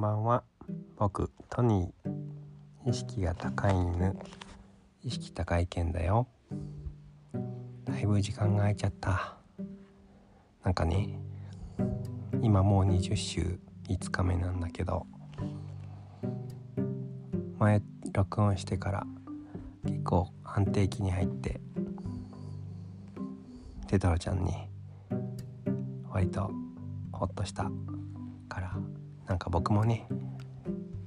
ばんは。僕トニー。意識が高い犬。意識高い犬だよ。だいぶ時間が空いちゃった。なんかね今もう20週5日目なんだけど前録音してから結構安定期に入ってテトロちゃんに割とホッとしたからなんか僕もね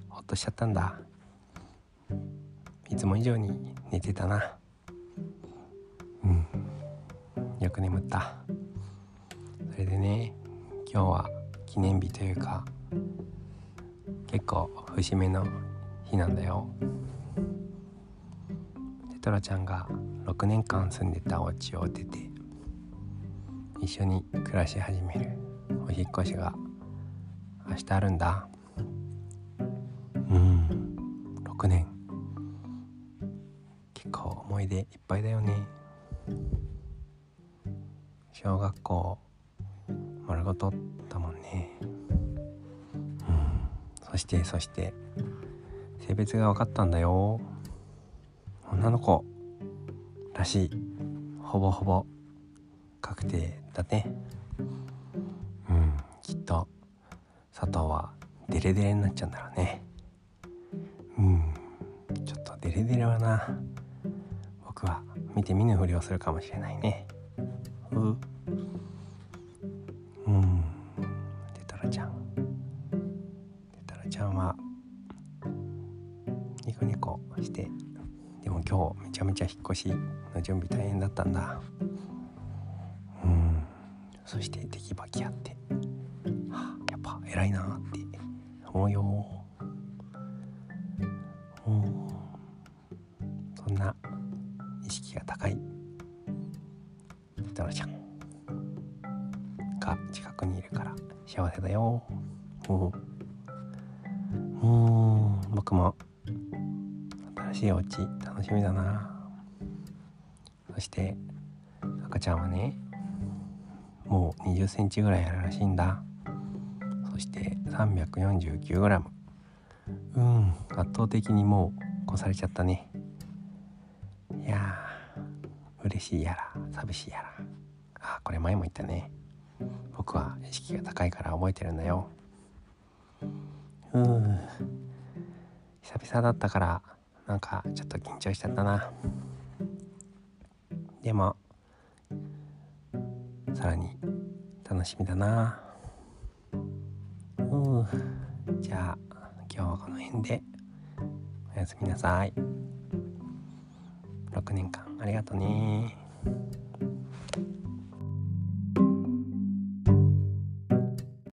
ホッとしちゃったんだ。いつも以上に寝てたな。うん。よく眠った。それでね今日は記念日というか結構節目の日なんだよ。テトラちゃんが6年間住んでたお家を出て一緒に暮らし始めるお引っ越しが明日あるんだ。うん。6年。結構思い出いっぱいだよね。小学校丸ごとだもんね。うん。そしてそして性別が分かったんだよ。女の子らしい。ほぼほぼ確定だね佐藤はデレデレになっちゃうんだろうね。うん。ちょっとデレデレはな。僕は見て見ぬふりをするかもしれないね。ううん。テトラちゃん。テトラちゃんはニコニコしてでも今日めちゃめちゃ引っ越しの準備大変だったんだ。うん。そしてテキパキやって、偉いなって思うよ。うんそんな意識が高い。テトラちゃん。が近くにいるから幸せだよ。うんうん僕も新しいお家楽しみだな。そして赤ちゃんはねもう2 0センチぐらいあるらしいんだ。して 349g うん圧倒的にもう越されちゃったね。いやー嬉しいやら寂しいやら。あこれ前も言ったね。僕は意識が高いから覚えてるんだよ。うん久々だったからなんかちょっと緊張しちゃったな。でもさらに楽しみだな。じゃあ今日はこの辺で。おやすみなさい。6年間ありがとね。